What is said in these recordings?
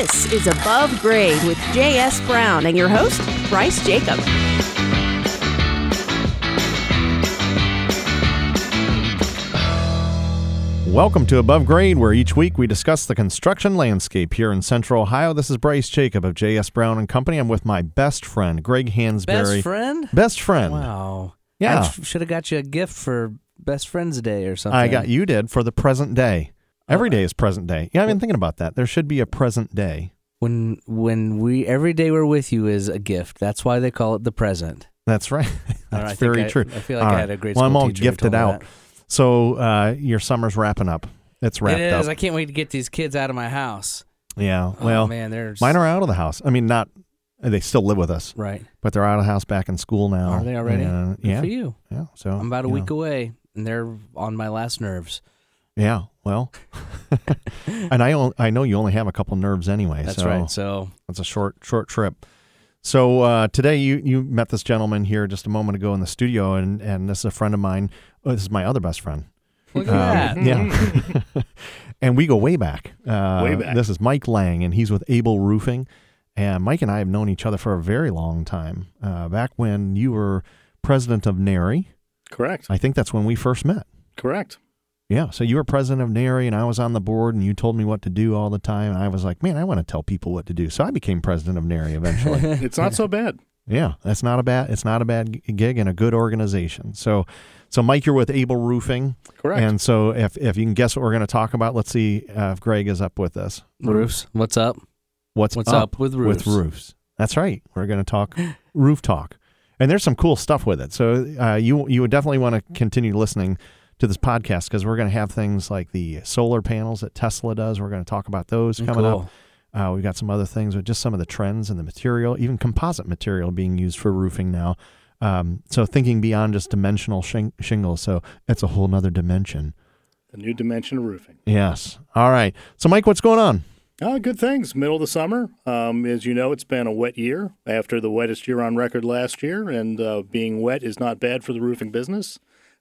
This is Above Grade with J.S. Brown and your host, Bryce Jacob. Welcome to Above Grade, where each week we discuss the construction landscape here in Central Ohio. This is Bryce Jacob of J.S. Brown and Company. I'm with my best friend, Greg Hansberry. Best friend? Best friend. Wow. Yeah. I should have got you a gift for Best Friends Day or something. I got you did for the present day. Every day is present day. Yeah, I've been thinking about that. There should be a present day. When when we every day we're with you is a gift. That's why they call it the present. That's right. Know, That's very I- true. I feel like All I had a great. Well, I'm all gifted out. So uh, your summer's wrapping up. It's wrapped It is. up. I can't wait to get these kids out of my house. yeah. oh Well, man, they're mine are out of the house. I mean, not. They still live with us, right. but they're out of the house, back in school now. Are they already? Good yeah. for you. Yeah. So I'm about a week know. away, and they're on my last nerves. Yeah, well, and I on- I know you only have a couple nerves anyway. That's so right. So It's a short short trip. So uh, today you you met this gentleman here just a moment ago in the studio, and and this is a friend of mine. Oh, this is my other best friend. look at Um, that. Yeah, and we go way back. Uh, Way back. This is Mike Lang, and he's with Able Roofing. And Mike and I have known each other for a very long time. Uh, back when you were president of NARI, Correct. I think that's when we first met. Correct. Yeah. So you were president of NARI and I was on the board and you told me what to do all the time. And I was like, man, I want to tell people what to do. So I became president of NARI eventually. It's not so bad. yeah. That's not a bad, it's not a bad gig and a good organization. So, so Mike, you're with Able Roofing. Correct. And so if, if you can guess what we're going to talk about, let's see uh, if Greg is up with this. Roofs. What's up? What's, What's up with roofs? With roofs. That's right. We're going to talk roof talk. And there's some cool stuff with it. So uh, you you would definitely want to continue listening to this podcast because we're going to have things like the solar panels that Tesla does. We're going to talk about those coming up. Uh, we've got some other things with just some of the trends and the material, even composite material being used for roofing now. Um, so thinking beyond just dimensional shing- shingles. So it's a whole nother dimension. A new dimension of roofing. Yes. All right. So Mike, what's going on? Oh, good things. Middle of the summer. Um, as you know, it's been a wet year after the wettest year on record last year, and uh, being wet is not bad for the roofing business.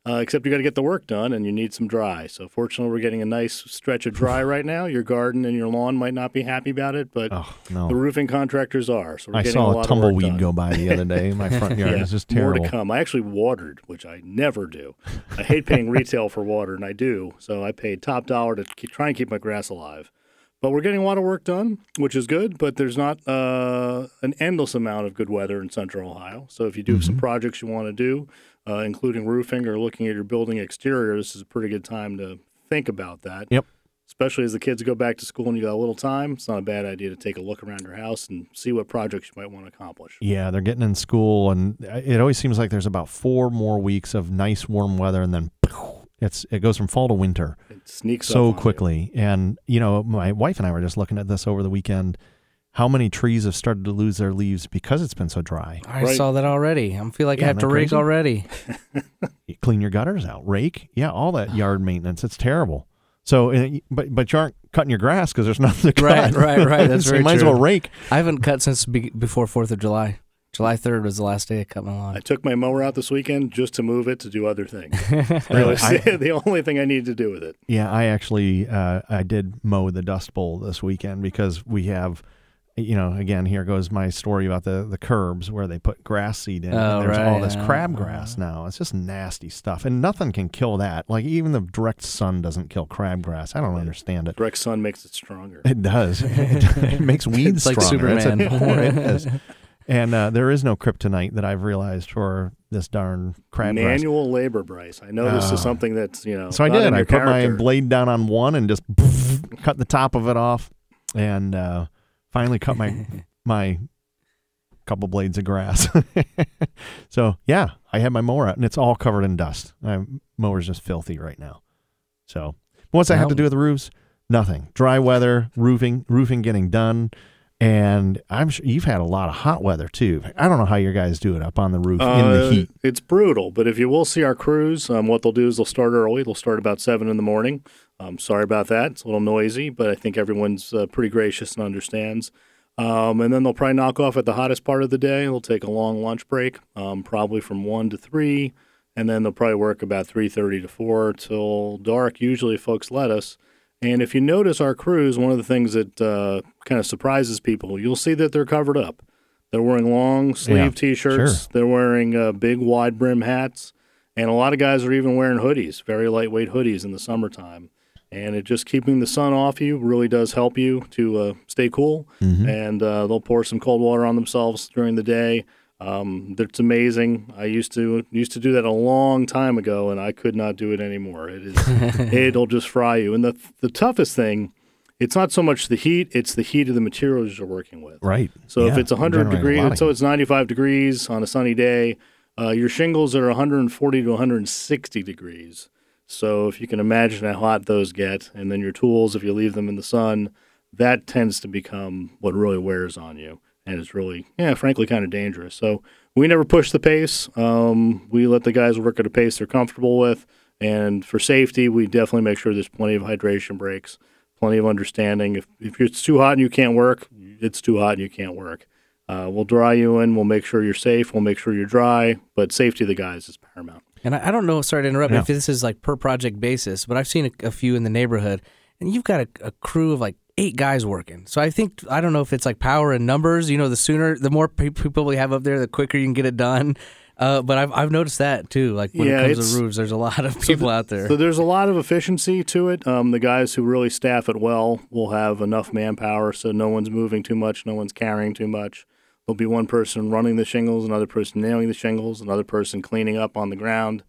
Uh, except you got to get the work done, and you need some dry. So fortunately, we're getting a nice stretch of dry right now. Your garden and your lawn might not be happy about it, but Oh the roofing contractors are. So we're I a saw lot a tumbleweed go by the other day in my front yard. Yeah, It's just more to come. I actually watered, which I never do. I hate paying retail for water, and I do. So I paid top dollar to keep, try and keep my grass alive. But we're getting a lot of work done, which is good. But there's not uh, an endless amount of good weather in Central Ohio. So if you do have some projects you want to do, uh, including roofing or looking at your building exterior, this is a pretty good time to think about that. Yep. Especially as the kids go back to school and you got a little time, it's not a bad idea to take a look around your house and see what projects you might want to accomplish. Yeah, they're getting in school, and it always seems like there's about four more weeks of nice warm weather, and then it's it goes from fall to winter It sneaks up so on you. quickly. And you know, my wife and I were just looking at this over the weekend. How many trees have started to lose their leaves because it's been so dry? I Right. saw that already. I feel like Yeah, I have to that rake crazy? already. You clean your gutters out, rake, yeah, all that yard maintenance. It's terrible. So, uh, but but you aren't cutting your grass because there's nothing to Right, cut. right, right. right. That's so very you might as well rake. I haven't cut since be- before Fourth of July. July third was the last day I cut my I took my mower out this weekend just to move it to do other things. Really, I- the only thing I need to do with it. Yeah, I actually uh, I did mow the Dust Bowl this weekend because we have, you know, again here goes my story about the the curbs where they put grass seed in, Oh, and there's all this yeah. crabgrass now. It's just nasty stuff, and nothing can kill that. Like even the direct sun doesn't kill crabgrass. I don't understand it. Direct sun makes it stronger. It does. it, it makes weeds It's like stronger. It's a- Superman. it is. And uh, there is no kryptonite that I've realized for this darn crabgrass. Manual labor, Bryce. I know this Oh. is something that's you know. So I did. I your put my blade down on one and just cut the top of it off, and uh, finally cut my my couple blades of grass. so yeah, I had my mower out, and it's all covered in dust. My mower's just filthy right now. So what's that have to do with the roofs? Nothing. Dry weather, roofing, roofing getting done. And I'm sure you've had a lot of hot weather too. I don't know how your guys do it up on the roof in the Uh, heat. It's brutal, but if you will see our crews, um, what they'll do is they'll start early. They'll start about seven in the morning. Um, sorry about that. It's a little noisy, but I think everyone's uh, pretty gracious and understands. Um, and then they'll probably knock off at the hottest part of the day. They'll take a long lunch break, um, probably from one to three, and then they'll probably work about three thirty to four till dark. Usually, folks let us, And if you notice our crews, one of the things that uh, kind of surprises people, you'll see that they're covered up. They're wearing long sleeve Yeah, t-shirts. sure. They're wearing uh, big wide brim hats, and a lot of guys are even wearing hoodies, very lightweight hoodies in the summertime. And it just keeping the sun off you really does help you to uh, stay cool. And uh, they'll pour some cold water on themselves during the day. Um, it's amazing. I used to used to do that a long time ago, and I could not do it anymore. It is it'll just fry you. And the the toughest thing, it's not so much the heat; it's the heat of the materials you're working with. Right. So if it's 100 generating a lot degrees, so it's 95 degrees on a sunny day, uh, your shingles are 140 to 160 degrees. So if you can imagine how hot those get, and then your tools, if you leave them in the sun, that tends to become what really wears on you, and it's really, yeah, frankly, kind of dangerous. So we never push the pace. Um, we let the guys work at a pace they're comfortable with, and for safety, we definitely make sure there's plenty of hydration breaks, plenty of understanding. If if it's too hot and you can't work, it's too hot and you can't work. Uh, we'll dry you in. We'll make sure you're safe. We'll make sure you're dry. But safety of the guys is paramount. And I, I don't know, sorry to interrupt, Yeah. if this is like per project basis, but I've seen a, a few in the neighborhood, and you've got a, a crew of like eight guys working. So I think I don't know if it's like power and numbers. You know, the sooner, the more people we have up there, the quicker you can get it done. Uh, but I've I've noticed that too. Like when Yeah, it comes to roofs, there's a lot of people out there. So there's a lot of efficiency to it. Um, the guys who really staff it well will have enough manpower, so no one's moving too much, no one's carrying too much. There'll be one person running the shingles, another person nailing the shingles, another person cleaning up on the ground.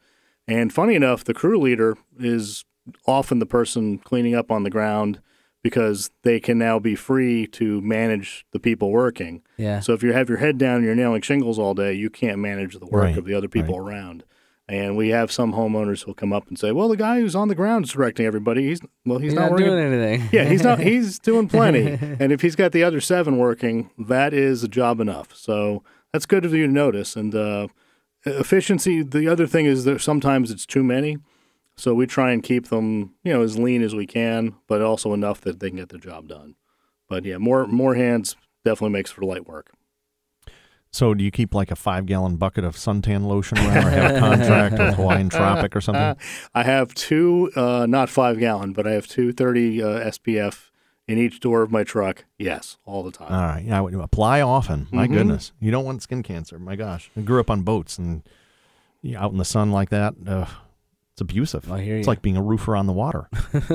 And funny enough, the crew leader is often the person cleaning up on the ground because they can now be free to manage the people working. yeah. So if you have your head down and you're nailing shingles all day, you can't manage the work Right, of the other people around. And we have some homeowners who'll come up and say, "Well, the guy who's on the ground is directing everybody. He's well, he's, He's not, not doing anything. yeah, he's not. He's doing plenty. and if he's got the other seven working, that is a job enough. So that's good of you to notice. And uh, efficiency. The other thing is that sometimes it's too many. So we try and keep them, you know, as lean as we can, but also enough that they can get the job done. But yeah, more more hands definitely makes for light work. So do you keep like a five gallon bucket of suntan lotion around or have a contract with Hawaiian Tropic or something? I have two, uh, not five gallon, but I have two 30 uh, SPF in each door of my truck. Yes, all the time. All right. Yeah, I would apply often. My Mhm. goodness. You don't want skin cancer. My gosh. I grew up on boats and out in the sun like that. Uh, it's abusive. I hear you. It's like being a roofer on the water.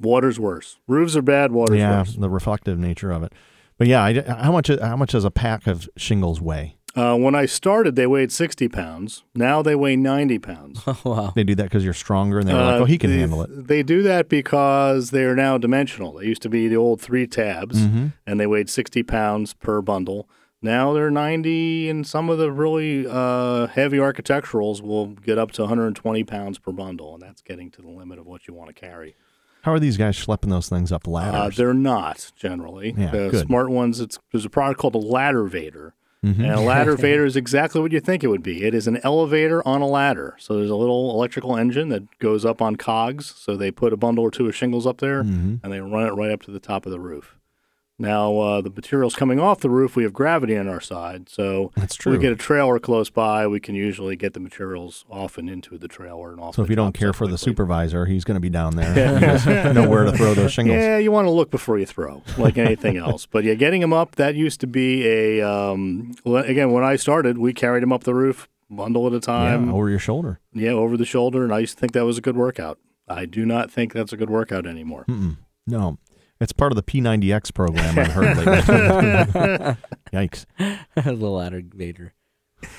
Water's worse. Roofs are bad. Water's yeah, worse. the reflective nature of it. But yeah, I, how much how much does a pack of shingles weigh? Uh, when I started, they weighed 60 pounds. Now they weigh 90 pounds. Oh, wow. They do that because you're stronger, and they're like, Uh, "Oh, he can they, handle it." They do that because they are now dimensional. They used to be the old three tabs, Mm-hmm. and they weighed 60 pounds per bundle. Now they're 90, and some of the really uh, heavy architecturals will get up to 120 pounds per bundle, and that's getting to the limit of what you want to carry. How are these guys schlepping those things up Uh, ladders? they're not generally. Yeah, the good. smart ones, it's, there's a product called a ladder vader. Mhm. And a ladder vader is exactly what you think it would be. It is an elevator on a ladder. So there's a little electrical engine that goes up on cogs. So they put a bundle or two of shingles up there Mhm. and they run it right up to the top of the roof. Now, uh, the materials coming off the roof, we have gravity on our side. So That's true. we get a trailer close by, we can usually get the materials off and into the trailer and off. so if you don't care for the supervisor, he's going to be down there. Know where to throw those shingles. Yeah, you want to look before you throw, like anything else. But yeah, getting them up, that used to be a, um, again, when I started, we carried them up the roof, bundle at a Yeah, time. over your shoulder. Yeah, over the shoulder. And I used to think that was a good workout. I do not think that's a good workout anymore. Mm-mm. No, it's part of the P90X program. I've heard lately. Yikes! the ladder vader.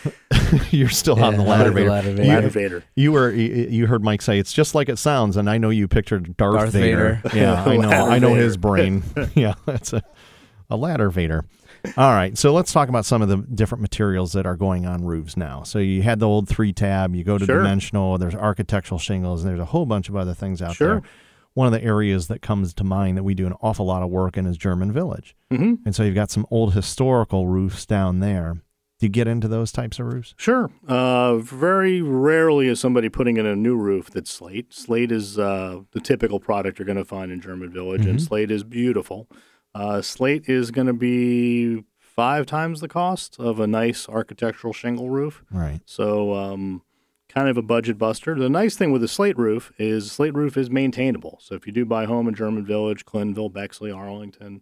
You're still on the ladder, the Vader. ladder You- vader. Ladder Vader. You were you you heard Mike say it's just like it sounds, and I know you pictured Darth, Darth Vader. Vader. Yeah, I know. I know Vader. his brain. yeah, that's a a ladder Vader. All right, so let's talk about some of the different materials that are going on roofs now. So you had the old three tab. You go to Sure. dimensional. There's architectural shingles. And there's a whole bunch of other things out Sure. there. One of the areas that comes to mind that we do an awful lot of work in is German Village. hmm And so you've got some old historical roofs down there. Do you get into those types of roofs? Sure. Uh, very rarely is somebody putting in a new roof that's slate. Slate is uh, the typical product you're going to find in German Village, and Mhm. slate is beautiful. Uh, slate is going to be five times the cost of a nice architectural shingle roof. Right. So, um, kind of a budget buster. The nice thing with a slate roof is slate roof is maintainable. So if you do buy a home in German Village, Clintonville, Bexley, Arlington,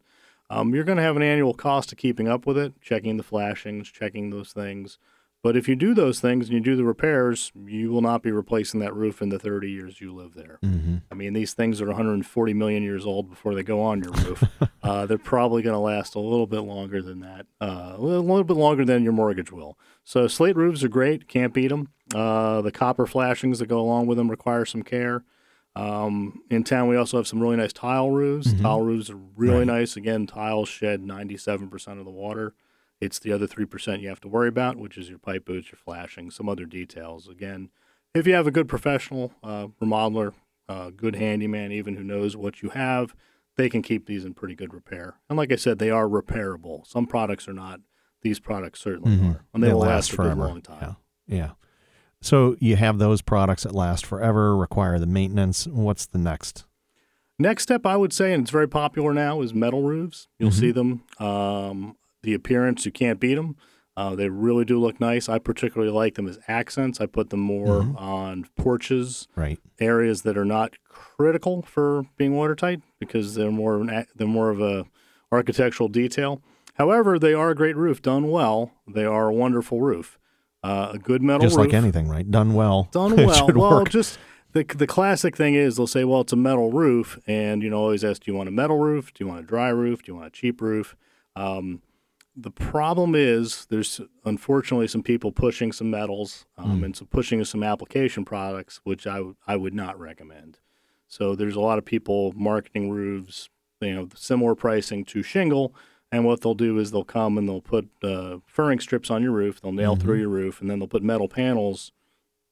um, you're going to have an annual cost of keeping up with it, checking the flashings, checking those things. But if you do those things and you do the repairs, you will not be replacing that roof in the 30 years you live there. Mm-hmm. I mean, these things are 140 million years old before they go on your roof. uh, they're probably going to last a little bit longer than that, uh, a little, bit longer than your mortgage will. So slate roofs are great, can't beat them. Uh, the copper flashings that go along with them require some care. Um, in town, we also have some really nice tile roofs. Tile roofs are really Right. nice. Again, tiles shed 97% of the water. It's the other 3% you have to worry about, which is your pipe boots, your flashing, some other details. Again, if you have a good professional uh, remodeler, uh, good handyman, even who knows what you have, they can keep these in pretty good repair. And like I said, they are repairable. Some products are not. These products certainly Mhm. are, and they They'll will last for a long time. Yeah. Yeah. So you have those products that last forever, require the maintenance. What's the next? Next step, I would say, and it's very popular now, is metal roofs. You'll Mhm. see them. Um, the appearance, you can't beat them. Uh, they really do look nice. I particularly like them as accents. I put them more Mhm. on porches, Right. areas that are not critical for being watertight because they're more of an, they're more of a architectural detail. However, they are a great roof done well. They are a wonderful roof. Uh, a good metal roof. Just roof like anything, right? Done well. done well. well, work. just the the classic thing is they'll say, well, it's a metal roof, and you know always ask, do you want a metal roof? Do you want a dry roof? Do you want a cheap roof? Um, the problem is there's unfortunately some people pushing some metals um, Mm. and some pushing some application products, which I would I would not recommend. So there's a lot of people marketing roofs, you know, similar pricing to shingle. And what they'll do is they'll come and they'll put uh, furring strips on your roof. They'll nail through Mhm. your roof, and then they'll put metal panels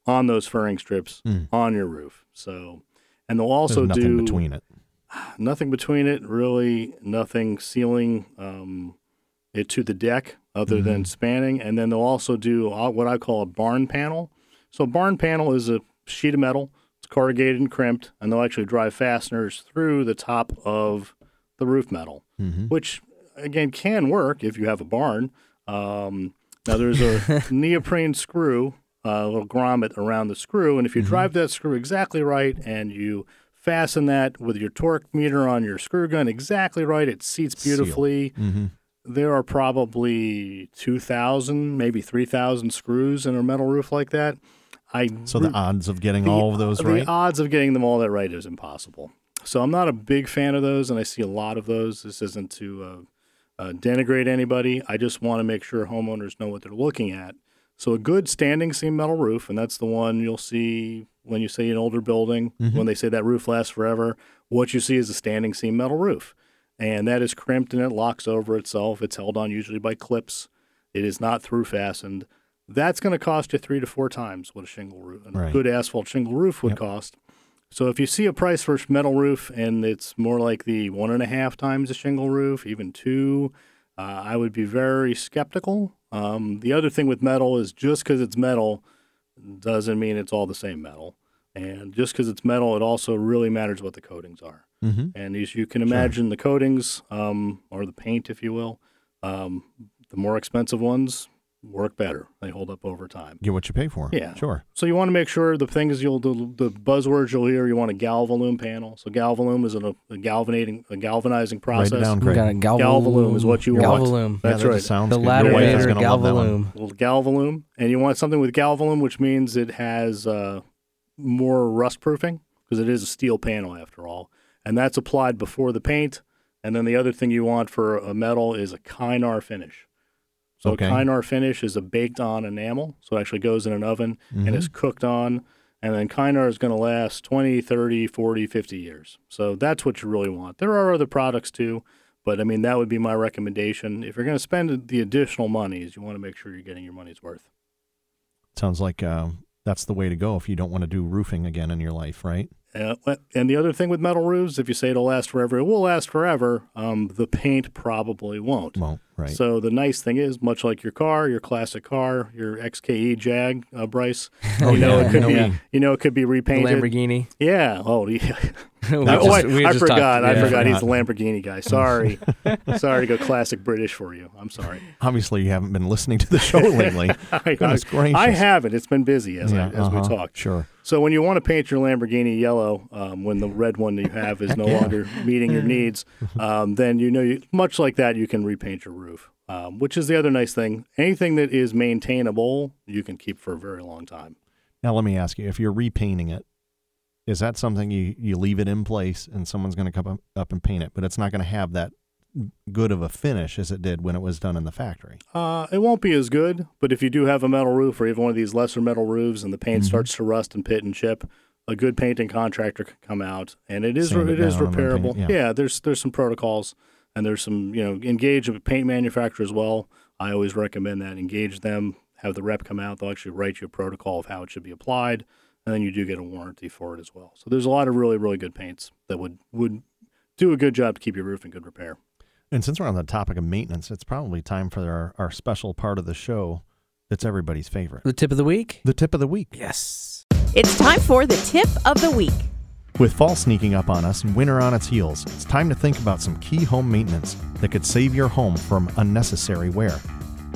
on those furring strips Mm. on your roof. So, and they'll There's also nothing do nothing between it. nothing between it. Really, nothing sealing um, it to the deck other than spanning. And then they'll also do uh, what I call a barn panel. So, a barn panel is a sheet of metal. It's corrugated and crimped, and they'll actually drive fasteners through the top of the roof metal hmm which again can work if you have a barn. Um, now there's a neoprene screw, a little grommet around the screw, and if you drive that screw exactly right and you fasten that with your torque meter on your screw gun exactly right, it seats beautifully. hmm There are probably two thousand, maybe three thousand screws in a metal roof like that. I So the odds of getting all of those the right. The odds of getting them all that right is impossible. So I'm not a big fan of those, and I see a lot of those. This isn't to uh, uh, denigrate anybody. I just want to make sure homeowners know what they're looking at. So a good standing seam metal roof, and that's the one you'll see when you see an older building, when they say that roof lasts forever. What you see is a standing seam metal roof, and that is crimped and it locks over itself. It's held on usually by clips. It is not through fastened. That's going to cost you three to four times what a shingle roof, a Right. good asphalt shingle roof would Yep. cost. So if you see a price for a metal roof and it's more like the one and a half times a shingle roof, even two, uh, I would be very skeptical. Um, the other thing with metal is just because it's metal doesn't mean it's all the same metal. And just because it's metal, it also really matters what the coatings are. hmm And as you can imagine, the coatings, um, or the paint, if you will, um, the more expensive ones work better. They hold up over time. Get what you pay for. Yeah. Sure. So you want to make sure the things you'll the, the buzzwords you'll hear. You want a Galvalume panel. So Galvalume is a, a galvanating a galvanizing process. Write it down, We Craig. got a Galvalume. Galvalume is what you want. Galvalume. Yeah, That's that right. sounds The good. Your wife is Laterator gonna love that one. Galvalume. Little Galvalume, and you want something with Galvalume, which means it has uh, more rust proofing because it is a steel panel after all, and that's applied before the paint. And then the other thing you want for a metal is a Kynar finish. So Okay. a Kynar finish is a baked on enamel, so it actually goes in an oven Mhm. and is cooked on. And then Kynar is going to last 20, 30, 40, 50 years. So that's what you really want. There are other products too, but I mean, that would be my recommendation. If you're going to spend the additional monies, you want to make sure you're getting your money's worth. Sounds like uh, that's the way to go if you don't want to do roofing again in your life, right? Uh, and the other thing with metal roofs, if you say it'll last forever, it will last forever. Um, the paint probably won't. Won't, right? So the nice thing is, much like your car, your classic car, your XKE Jag, uh, Bryce, Oh, you know yeah. it could No, be, yeah. you know, it could be The repainted. Lamborghini. Yeah. Oh, yeah. We oh, just- wait, we I just forgot. talked- I yeah. forgot. He's the Lamborghini guy. Sorry. Sorry to go classic British for you. I'm sorry. Obviously, you haven't been listening to the show lately. I, Goodness I, gracious. I haven't. It's been busy as, Yeah, I, as uh-huh, we talked. Sure. So when you want to paint your Lamborghini yellow, um, when the red one that you have is no Yeah. longer meeting your needs, um, then you know, you, much like that, you can repaint your roof. Um, which is the other nice thing. Anything that is maintainable, you can keep for a very long time. Now, let me ask you: if you're repainting it, is that something you you leave it in place and someone's going to come up, and paint it, but it's not going to have that good of a finish as it did when it was done in the factory? Uh, it won't be as good, but if you do have a metal roof or even one of these lesser metal roofs and the paint Mhm. starts to rust and pit and chip, a good painting contractor can come out and it is Sand it it is then paint repairable. yeah. yeah, there's there's some protocols and there's some you know engage a paint manufacturer as well. I always recommend that engage them, have the rep come out. They'll actually write you a protocol of how it should be applied, and then you do get a warranty for it as well. So there's a lot of really really good paints that would would do a good job to keep your roof in good repair. And since we're on the topic of maintenance, it's probably time for our, our special part of the show that's everybody's favorite The tip of the week? the tip of the week. Yes. It's time for the tip of the week. With fall sneaking up on us and winter on its heels, it's time to think about some key home maintenance that could save your home from unnecessary wear.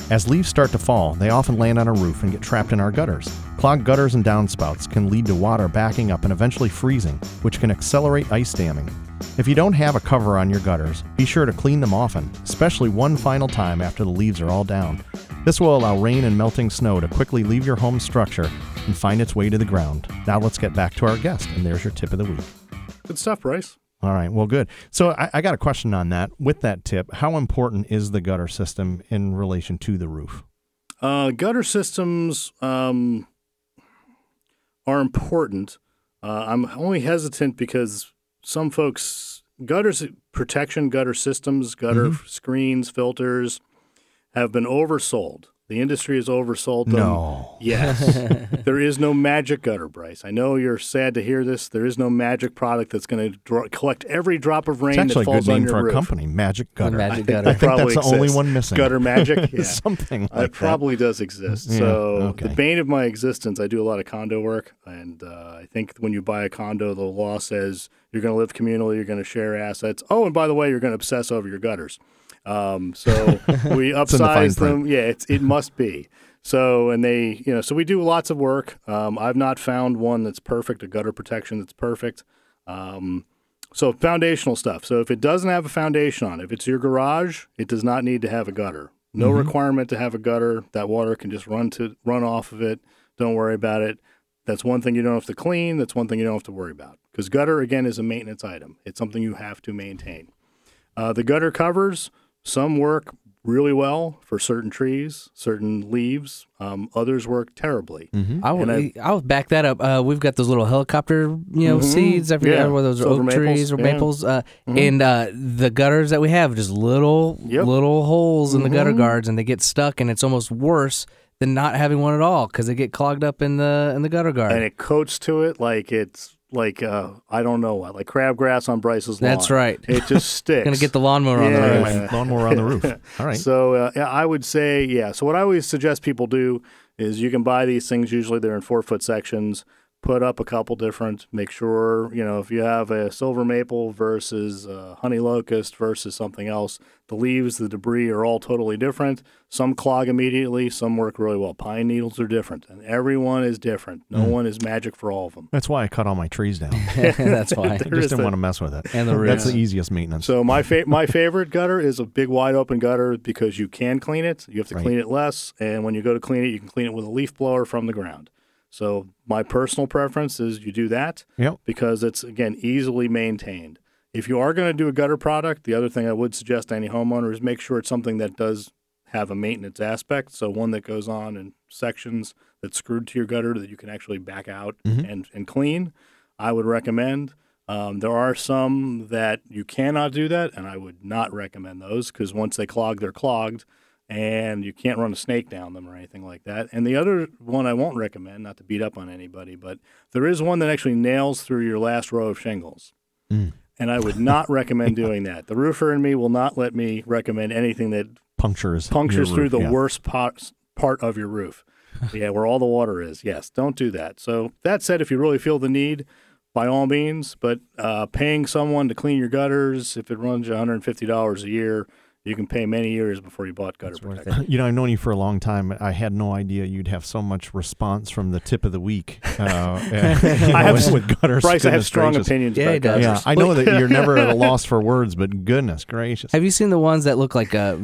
As leaves start to fall, they often land on a roof and get trapped in our gutters. Clogged gutters and downspouts can lead to water backing up and eventually freezing, which can accelerate ice damming. If you don't have a cover on your gutters, be sure to clean them often, especially one final time after the leaves are all down. This will allow rain and melting snow to quickly leave your home structure and find its way to the ground. Now let's get back to our guest, and there's your tip of the week. Good stuff, Bryce. All right. Well, good. So I, I got a question on that. With that tip, how important is the gutter system in relation to the roof? Uh, gutter systems um, are important. Uh, I'm only hesitant because some folks gutters protection gutter systems, gutter Mm-hmm. screens, filters have been oversold. The industry has oversold them. No. Yes. there is no magic gutter, Bryce. I know you're sad to hear this. There is no magic product that's going to dro- collect every drop of rain It's actually that a falls good name your for a roof. company, Magic Gutter. Magic I think, Gutter. I think that's Probably the only one missing. Gutter magic. Yeah. Something like it that. probably does exist. Yeah, So okay. the bane of my existence, I do a lot of condo work, and uh, I think when you buy a condo, the law says you're going to live communally, you're going to share assets. Oh, and by the way, you're going to obsess over your gutters. Um, so we in the fine upsize them. Yeah, it's, it must be. So and they, you know, so we do lots of work. Um, I've not found one that's perfect, a gutter protection that's perfect. Um, so foundational stuff. So if it doesn't have a foundation on it, if it's your garage, it does not need to have a gutter. No requirement to have a gutter. That water can just run to run off of it. Don't worry about it. That's one thing you don't have to clean. That's one thing you don't have to worry about. Because gutter again is a maintenance item. It's something you have to maintain. Uh, the gutter covers some work really well for certain trees, certain leaves. Um, others work terribly. Mm-hmm. I And will, I- I'll back that up. Uh, we've got those little helicopter, you know, Mhm. seeds. I forget Yeah. whether those are Silver oak maples, trees or yeah. maples. Uh, Mhm. And uh, the gutters that we have, just little Yep. little holes in the gutter Mhm. guards, and they get stuck, and it's almost worse than not having one at all because they get clogged up in the in the gutter guard. And it coats to it like it's like uh, I don't know what, like crabgrass on Bryce's lawn. That's right. It just sticks. Gonna get the lawnmower on the roof. Lawnmower on the roof. All right. So uh, I would say yeah. So what I always suggest people do is you can buy these things. Usually they're in four foot sections. Put up a couple different. Make sure you know if you have a silver maple versus uh, honey locust versus something else. The leaves, the debris are all totally different. Some clog immediately. Some work really well. Pine needles are different, and everyone is different. No Mm. one is magic for all of them. That's why I cut all my trees down. That's why. I just didn't that. want to mess with it. And the That's the easiest maintenance. So my fa- my favorite gutter is a big wide open gutter because you can clean it. You have to Right. clean it less, and when you go to clean it, you can clean it with a leaf blower from the ground. So my personal preference is you do that Yep. because it's again easily maintained. If you are going to do a gutter product, the other thing I would suggest to any homeowner is make sure it's something that does have a maintenance aspect. So one that goes on in sections that's screwed to your gutter that you can actually back out Mhm. and, and clean. I would recommend. Um, there are some that you cannot do that, and I would not recommend those because once they clog, they're clogged, and you can't run a snake down them or anything like that. And the other one I won't recommend, not to beat up on anybody, but there is one that actually nails through your last row of shingles. Mm. And I would not recommend doing that. The roofer in me will not let me recommend anything that Punctures. punctures through roof, the yeah. worst part, part of your roof. yeah, where all the water is. Yes, don't do that. So that said, if you really feel the need, by all means. But uh, paying someone to clean your gutters, if it runs you $150 a year, you can pay many years before you bought gutter protection. You know, I've known you for a long time. I had no idea you'd have so much response from the tip of the week. Uh, I have with, with gutters. Bryce, I have strong gracious. opinions Yeah, about he. Yeah. I know that you're never at a loss for words, but goodness gracious. Have you seen the ones that look like uh,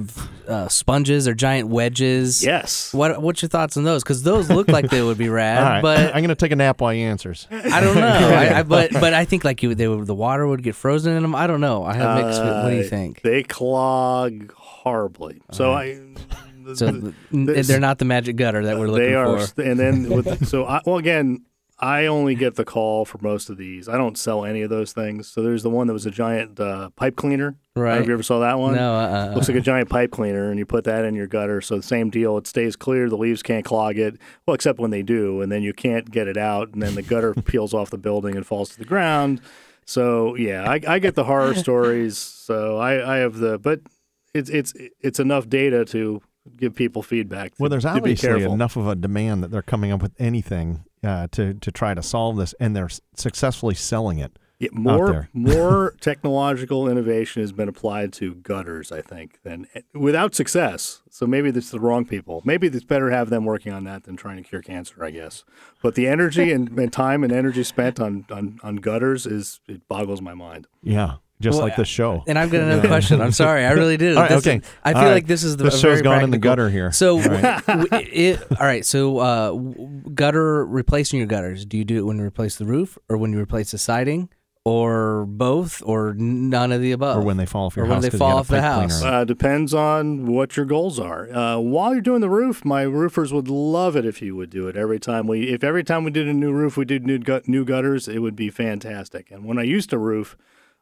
uh, sponges or giant wedges? Yes. What What's your thoughts on those? Because those look like they would be rad, All right, but I'm going to take a nap while he answers. I don't know. I, I, but but I think like you, they would, the water would get frozen in them. I don't know. I have mixed. what do you Uh, think? They clog horribly. So I. So the- they're not the magic gutter that we're looking for. they are, for. and then with so I, well again, I only get the call for most of these. I don't sell any of those things. So there's the one that was a giant uh, pipe cleaner. I don't know Right. if you ever saw that one? No, uh, Looks like a giant pipe cleaner, and you put that in your gutter. So the same deal. It stays clear. The leaves can't clog it. Well, except when they do, and then you can't get it out, and then the gutter peels off the building and falls to the ground. So yeah, I, I get the horror stories. So I, I have the, but it's it's it's enough data to give people feedback. To, Well, there's obviously enough of a demand that they're coming up with anything uh, to to try to solve this, and they're successfully selling it. Yeah, more there. more technological innovation has been applied to gutters, I think, than without success. So maybe it's the wrong people. Maybe it's better to have them working on that than trying to cure cancer, I guess. But the energy and, and time and energy spent on, on, on gutters is it boggles my mind. Yeah, just Well, like the show. and I've got another question. I'm sorry, I really did. All right, okay. is- I feel All right. like this is the This a show's very gone in the gutter here. So, All right. w- w- it, all right. So, uh, gutter replacing your gutters. Do you do it when you replace the roof, or when you replace the siding, or both, or none of the above? or when they fall off your house. Or when house they 'cause you fall off the house. Uh, depends on what your goals are. Uh, while you're doing the roof, my roofers would love it if you would do it every time we. If every time we did a new roof, we did new, gut, new gutters, it would be fantastic. And when I used to roof,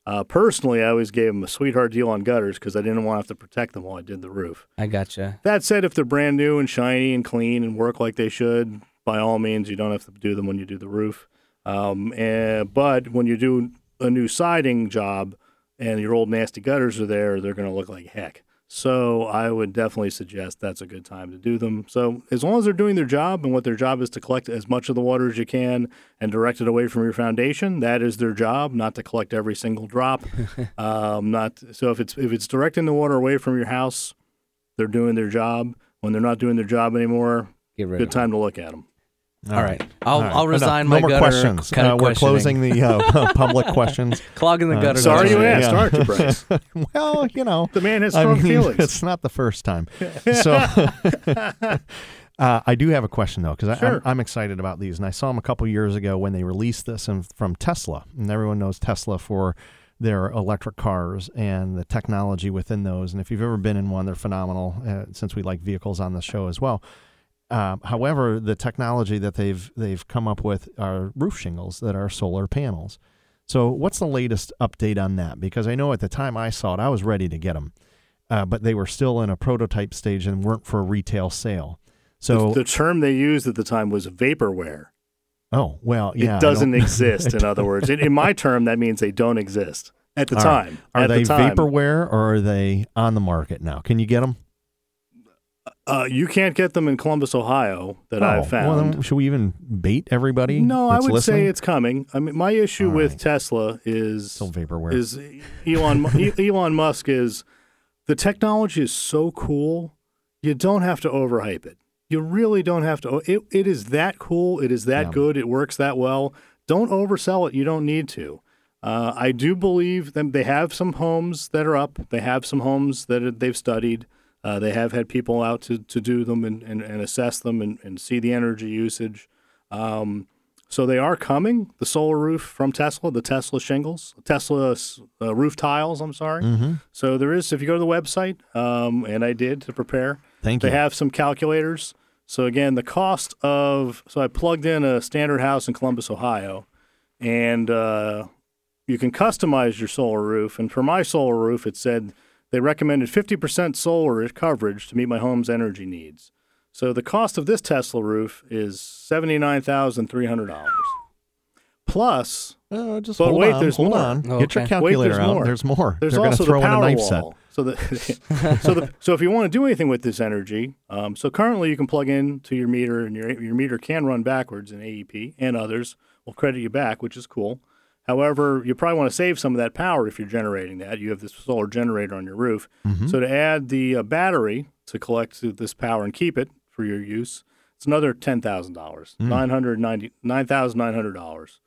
uh, personally, I always gave them a sweetheart deal on gutters because I didn't want to have to protect them while I did the roof. I gotcha. That said, if they're brand new and shiny and clean and work like they should, by all means, you don't have to do them when you do the roof. Um, and, but when you do a new siding job and your old nasty gutters are there, they're going to look like heck. So I would definitely suggest that's a good time to do them. So as long as they're doing their job and what their job is to collect as much of the water as you can and direct it away from your foundation, that is their job, not to collect every single drop. um, not so if it's if it's directing the water away from your house, they're doing their job. When they're not doing their job anymore, good time to look at them. All right. I'll, All right. I'll Enough. resign no my more gutter. questions. kind Uh, of we're closing the uh, public questions. Clogging the Uh, gutter. Sorry you asked, Yeah. aren't you, Bryce? well, you know, The man has I strong mean, feelings. it's not the first time. So uh, I do have a question though, because Sure. I'm, I'm excited about these, and I saw them a couple years ago when they released this and from Tesla, and everyone knows Tesla for their electric cars and the technology within those. And if you've ever been in one, they're phenomenal. Uh, since we like vehicles on the show as well. Um, however, the technology that they've they've come up with are roof shingles that are solar panels. So, what's the latest update on that? Because I know at the time I saw it, I was ready to get them, uh, but they were still in a prototype stage and weren't for retail sale. So, the, the term they used at the time was vaporware. oh well, yeah, it doesn't exist. In other words, in, in my term, that means they don't exist at the All right. time. Are at they the time, vaporware or are they on the market now? Can you get them? Uh, you can't get them in Columbus, Ohio, that oh, I've Well, found. then should we even bait everybody? no, I would listening? say it's coming. I mean, my issue with. Tesla is still vaporware. is Elon Elon Musk is the technology is so cool, you don't have to overhype it. You really don't have to. It, it is that cool. It is that Yeah. good. It works that well. Don't oversell it. You don't need to. Uh, I do believe that They have some homes that are up. They have some homes that they've studied. Uh, they have had people out to, to do them and, and, and assess them and, and see the energy usage. Um, so they are coming. The solar roof from Tesla, the Tesla shingles, Tesla uh, roof tiles. I'm sorry. mm-hmm. So there is. If you go to the website, um, and I did to prepare, Thank they you. have some calculators. So again, the cost of so I plugged in a standard house in Columbus, Ohio, and uh, you can customize your solar roof. And for my solar roof, it said they recommended 50% solar coverage to meet my home's energy needs. So the cost of this Tesla roof is seventy-nine thousand three hundred dollars. Plus, Uh, just But hold wait, on, there's hold more. on. Oh, Get your okay. Wait, calculator there's out. more. There's more. There's They're going also to throw the in a knife wall. So the so the so if you want to do anything with this energy, um, so currently you can plug in to your meter, and your your meter can run backwards in AEP, and others will credit you back, which is cool. However, you probably want to save some of that power if you're generating that. You have this solar generator on your roof. Mm-hmm. So to add the uh, battery to collect this power and keep it for your use, it's another ten thousand dollars, Hmm. nine hundred ninety nine thousand nine hundred dollars.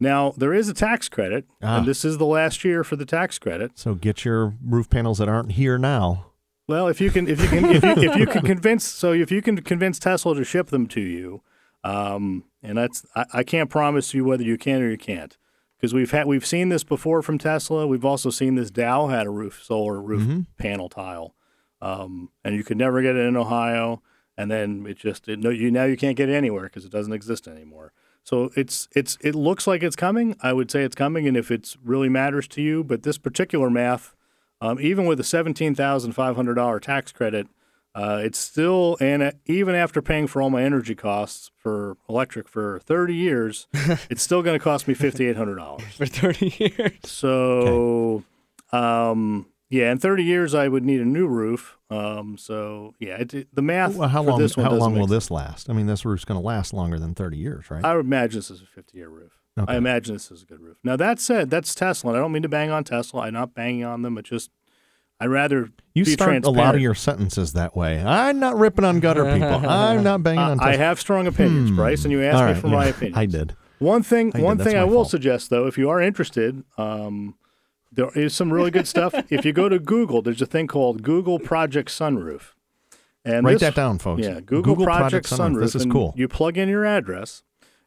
Now there is a tax credit, Ah. and this is the last year for the tax credit. So get your roof panels that aren't here now. Well, if you can, if you can, if you, if you can convince, so if you can convince Tesla to ship them to you, um, and that's, I, I can't promise you whether you can or you can't, because we've had, we've seen this before from Tesla. We've also seen this Dow had a roof solar roof panel tile, um, and you could never get it in Ohio, and then it just, it, no, you now you can't get it anywhere because it doesn't exist anymore. So it's it's it looks like it's coming. I would say it's coming, and if it really matters to you, but this particular math um, even with a seventeen thousand five hundred dollar tax credit, uh, it's still and uh, even after paying for all my energy costs for electric for thirty years, it's still going to cost me fifty eight hundred dollars. for 30 years. So, um, yeah, in thirty years I would need a new roof. Um, so yeah, it, it- the math Well, how for long? this one How long will this last? I mean, this roof's going to last longer than thirty years, right? I would imagine this is a 50 year roof. Okay. I imagine this is a good roof. Now, that said, that's Tesla. And I don't mean to bang on Tesla. I'm not banging on them. It just, I'd rather you start a lot of your sentences that way. I'm not ripping on gutter people. I'm not banging on. I, I have strong opinions, Bryce, and you asked All me right, for my yeah, opinion. I did. One thing, I one thing I will fault. suggest though, if you are interested, um, there is some really good stuff. if you go to Google, there's a thing called Google Project Sunroof. And Write this- that down, folks. Yeah, Google, Project, Sunroof. This is cool. You plug in your address,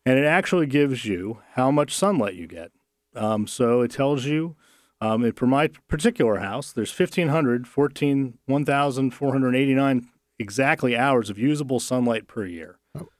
and it actually gives you how much sunlight you get. Um, so it tells you, um, it, for my particular house, there's 1,500, 14, 1,489 exactly hours of usable sunlight per year.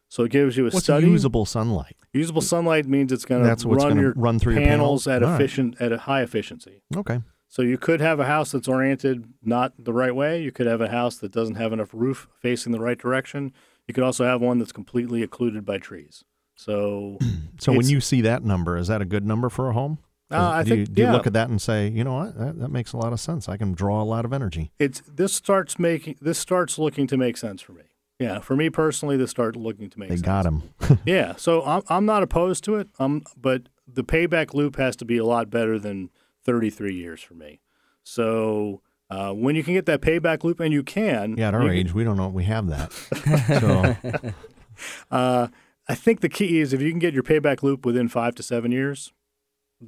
So it gives you a Oh. What's study. usable sunlight? Usable sunlight means it's going to run your run through your panels, panels? at All right. efficient at a high efficiency. Okay. So you could have a house that's oriented not the right way. You could have a house that doesn't have enough roof facing the right direction. You could also have one that's completely occluded by trees. So So when you see that number, is that a good number for a home? Uh, I do think you, do you look at that and say, you know what, that, that makes a lot of sense. I can draw a lot of energy. it's this starts making this starts looking to make sense for me. Yeah, for me personally, this starts looking to make They sense. got him. Yeah, so I'm I'm not opposed to it. Um, but the payback loop has to be a lot better than 33 years for me. So uh, when you can get that payback loop, and you can, Yeah, at our can- age, we don't know we have that. so Uh, I think the key is if you can get your payback loop within five to seven years,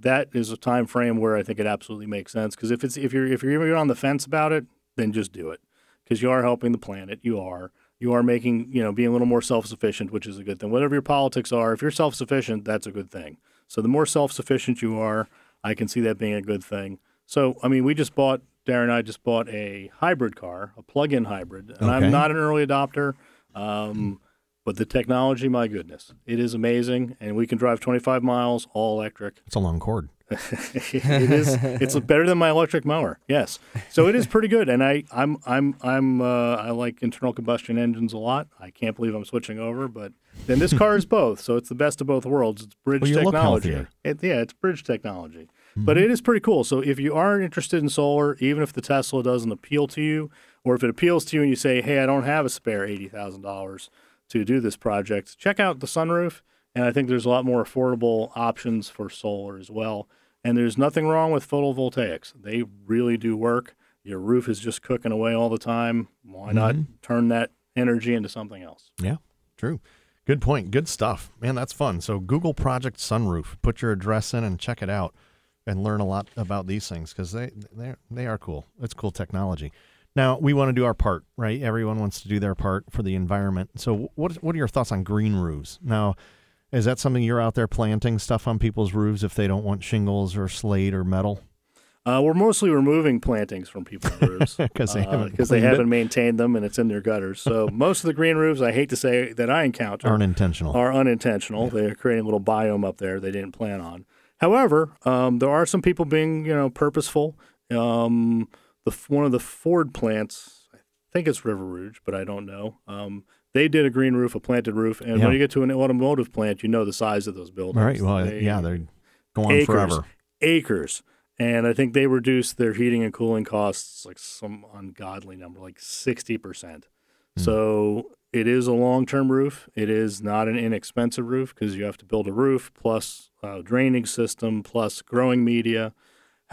that is a time frame where I think it absolutely makes sense. Because if it's if you're if you're even on the fence about it, then just do it. Because you are helping the planet. You are you are making you know being a little more self sufficient, which is a good thing. Whatever your politics are, if you're self sufficient, that's a good thing. So the more self sufficient you are, I can see that being a good thing. So I mean, we just bought Darren and I just bought a hybrid car, a plug-in hybrid, and Okay. I'm not an early adopter. Um, but the technology, my goodness, it is amazing, and we can drive 25 miles all electric. it's a long cord. it is. It's better than my electric mower. Yes, so it is pretty good, and I, I'm, I'm, I'm, uh, I like internal combustion engines a lot. I can't believe I'm switching over, but then this car is both, so it's the best of both worlds. It's bridge Well, technology. It, yeah, it's bridge technology, but it is pretty cool. So if you aren't interested in solar, even if the Tesla doesn't appeal to you, or if it appeals to you and you say, "Hey, I don't have a spare eighty thousand dollars to do this project," check out the sunroof. And I think there's a lot more affordable options for solar as well. And there's nothing wrong with photovoltaics. They really do work. Your roof is just cooking away all the time. Why not mm-hmm. turn that energy into something else? Yeah, true. Good point. Good stuff. Man, that's fun. So Google Project Sunroof. Put your address in and check it out and learn a lot about these things because they they they are cool. It's cool technology. Now we want to do our part, right? Everyone wants to do their part for the environment. So what what are your thoughts on green roofs? Now, is that something you're out there planting stuff on people's roofs if they don't want shingles or slate or metal? Uh, we're mostly removing plantings from people's roofs 'Cause they haven't because they haven't maintained them and it's in their gutters. So most of the green roofs, I hate to say that I encounter, Aren't intentional. are unintentional. They're creating a little biome up there they didn't plan on. However, um, there are some people being, you know, purposeful. Um, the one of the Ford plants, I think it's River Rouge, but I don't know. Um, they did a green roof, a planted roof, and Yeah. when you get to an automotive plant, you know the size of those buildings. All right. Well, They- yeah, they're on acres, forever. acres. And I think they reduced their heating and cooling costs like some ungodly number, like sixty percent. Hmm. So it is a long term roof. It is not an inexpensive roof because you have to build a roof plus a draining system plus growing media.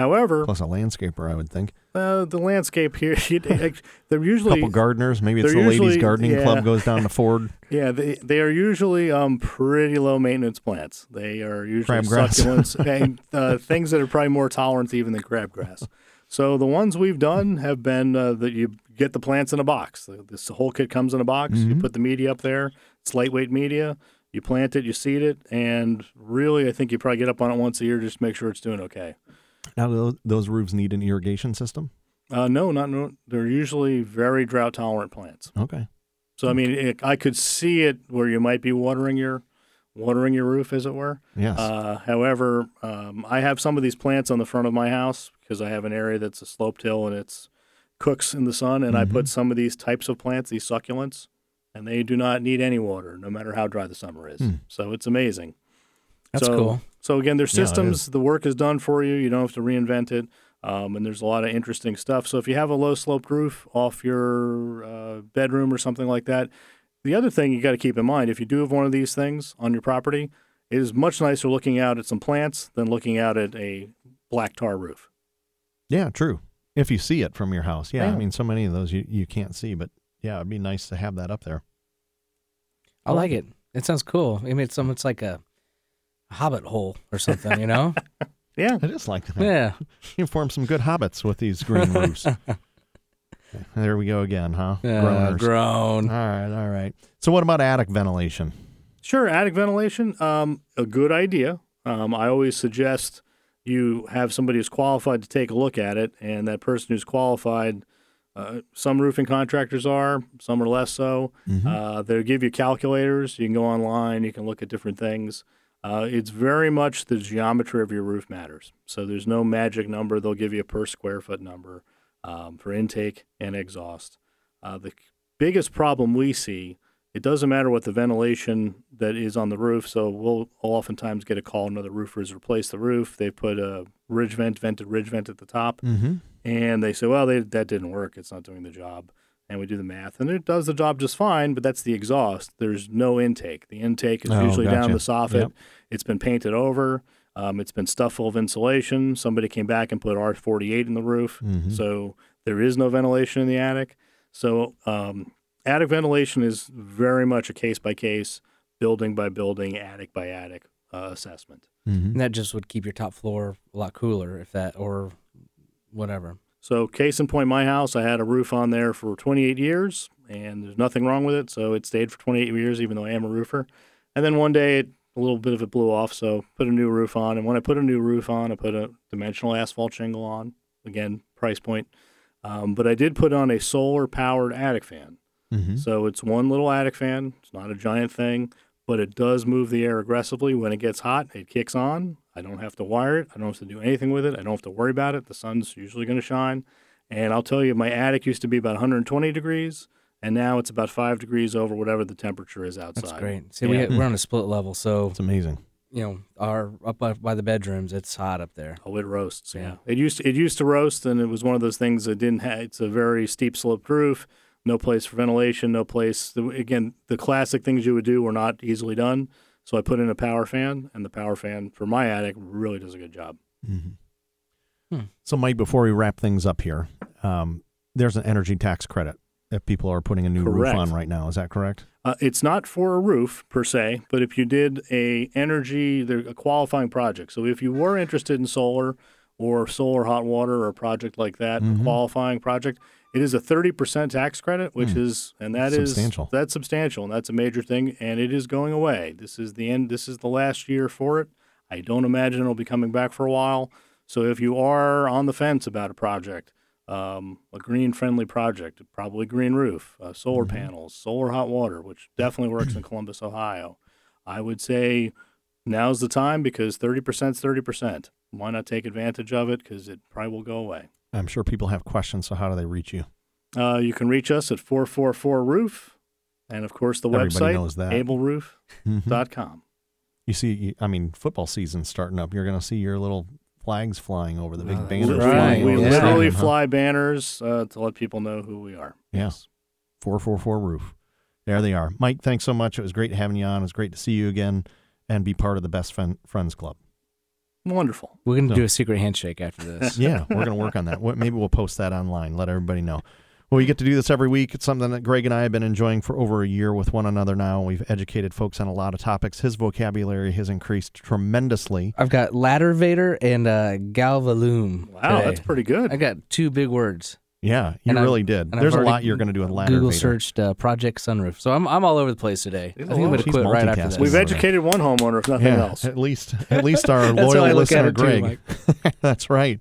However, Plus a landscaper, I would think. uh, the landscape here, they're usually A usually couple gardeners. Maybe it's the ladies' gardening yeah. club goes down to Ford. Yeah, they they are usually um pretty low maintenance plants. They are usually Crabgrass. succulents and uh, things that are probably more tolerant even than crabgrass. So the ones we've done have been uh, that you get the plants in a box. This whole kit comes in a box. You Mhm. put the media up there. It's lightweight media. You plant it, you seed it, and really, I think you probably get up on it once a year just to make sure it's doing okay. Now, do those, those roofs need an irrigation system? Uh, no, not no. They're usually very drought tolerant plants. Okay. So I mean, it, I could see it where you might be watering your watering your roof, as it were. Yes. Uh, however, um, I have some of these plants on the front of my house because I have an area that's a sloped hill and it's cooks in the sun, and I put some of these types of plants, these succulents, and they do not need any water, no matter how dry the summer is. Hmm. So it's amazing. That's so, cool. So again, there's Yeah, systems. the work is done for you. You don't have to reinvent it. Um, and there's a lot of interesting stuff. So if you have a low sloped roof off your uh, bedroom or something like that, the other thing you got to keep in mind if you do have one of these things on your property, it is much nicer looking out at some plants than looking out at a black tar roof. yeah, true. If you see it from your house. Yeah, I mean, so many of those you, you can't see, but yeah, it'd be nice to have that up there. I like it. It sounds cool. I mean, it's some. It's like a hobbit hole or something. You know? Yeah. I just like that. yeah. You form some good hobbits with these green roofs. there we go again, huh? Yeah. Groaners. grown. all right, all right. So, what about attic ventilation? Sure, attic ventilation, um, a good idea. Um, I always suggest you have somebody who's qualified to take a look at it, and that person who's qualified. Uh, some roofing contractors are, some are less so. Uh, they'll give you calculators. You can go online. You can look at different things. Uh, it's very much the geometry of your roof matters. So there's no magic number. They'll give you a per square foot number um, for intake and exhaust. Uh, the biggest problem we see, it doesn't matter what the ventilation that is on the roof. So we'll oftentimes get a call. Another roofer's replaced the roof. They put a ridge vent, vented ridge vent at the top Mm-hmm. and they say, well, they, that didn't work. It's not doing the job. And we do the math, and it does the job just fine, but that's the exhaust. There's no intake. The intake is Oh, usually down the soffit. Yep. It's been painted over. Um, it's been stuffed full of insulation. Somebody came back and put R48 in the roof. Mhm. So there is no ventilation in the attic. So um, attic ventilation is very much a case by case, building by building, attic by attic uh, assessment. Mm-hmm. And that just would keep your top floor a lot cooler if that or whatever. So, case in point, my house, I had a roof on there for 28 years, and there's nothing wrong with it. So it stayed for 28 years, even though I am a roofer. And then one day, it, a little bit of it blew off, so put a new roof on. And when I put a new roof on, I put a dimensional asphalt shingle on. Again, price point. Um, but I did put on a solar powered attic fan. Mm-hmm. So it's one little attic fan. It's not a giant thing, but it does move the air aggressively. When it gets hot, it kicks on. I don't have to wire it. I don't have to do anything with it. I don't have to worry about it. The sun's usually going to shine. And I'll tell you, my attic used to be about 120 degrees, and now it's about five degrees over whatever the temperature is outside. That's great. See, Yeah. we, we're on a split level, so It's amazing. you know, our up by, by the bedrooms, it's hot up there. Oh, it roasts. Yeah. Yeah. It used to, it used to roast, and it was one of those things that didn't have. It's a very steep sloped roof. No place for ventilation. No place. Again, the classic things you would do were not easily done. So I put in a power fan, and the power fan for my attic really does a good job. Mm-hmm. Hmm. So, Mike, before we wrap things up here, um, there's an energy tax credit if people are putting a new Correct. roof on right now. Is that correct? Uh, it's not for a roof per se, but if you did a energy, they're a qualifying project. So if you were interested in solar or solar hot water or a project like that, Mhm. a qualifying project, it is a 30% tax credit, which Hmm. is, and that is Substantial. That's substantial, and that's a major thing, and it is going away. This is the end. This is the last year for it. I don't imagine it'll be coming back for a while. So if you are on the fence about a project, um, a green friendly project, probably green roof, uh, solar panels, solar hot water, which definitely works in Columbus, Ohio. I would say now's the time because 30% is 30%. Why not take advantage of it? Because it probably will go away. I'm sure people have questions. So, how do they reach you? Uh, you can reach us at 444 Roof. And of course, the Everybody website, knows that. ableroof.com. Mhm. You see, I mean, football season's starting up. You're going to see your little flags flying over the big Oh, banners. We- right. flying We literally stadium, huh? fly banners uh, to let people know who we are. Yeah. Yes. 444 Roof. There they are. Mike, thanks so much. It was great having you on. It was great to see you again and be part of the Best Friend, Friends Club. Wonderful. We're gonna So- do a secret handshake after this. Yeah, we're going to work on that. What- Maybe we'll post that online, let everybody know. Well, we get to do this every week. It's something that Greg and I have been enjoying for over a year with one another now. We've educated folks on a lot of topics. His vocabulary has increased tremendously. I've got ladder vader and uh, galvalume. Wow, today. that's pretty good. I got two big words. Yeah, you And I've- really did. There's a lot you're going to do with ladder Google Vader. searched uh, Project Sunroof, so I'm I'm all over the place today. I think I'm gonna quit right after this. We've educated one homeowner, if nothing yeah, else. at least at least our loyal how at listener it too, Greg. That's right.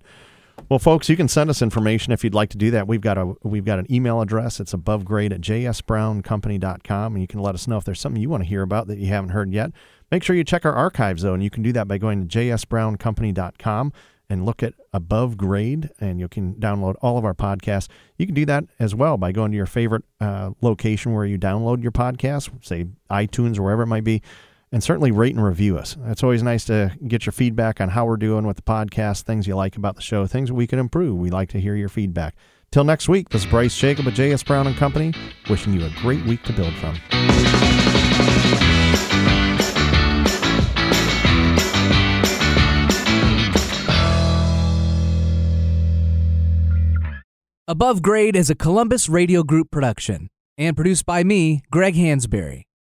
Well, folks, you can send us information if you'd like to do that. We've got a we've got an email address. It's above grade at jsbrowncompany.com, and you can let us know if there's something you want to hear about that you haven't heard yet. Make sure you check our archives though, and you can do that by going to jsbrowncompany.com and look at above grade, and you can download all of our podcasts. You can do that as well by going to your favorite uh, location where you download your podcast, say iTunes or wherever it might be and certainly rate and review us. It's always nice to get your feedback on how we're doing with the podcast, things you like about the show, things we can improve. We like to hear your feedback. Till next week, this is Bryce Jacob at JS Brown and Company, wishing you a great week to build from. Above Grade is a Columbus Radio Group production and produced by me, Greg Hansberry.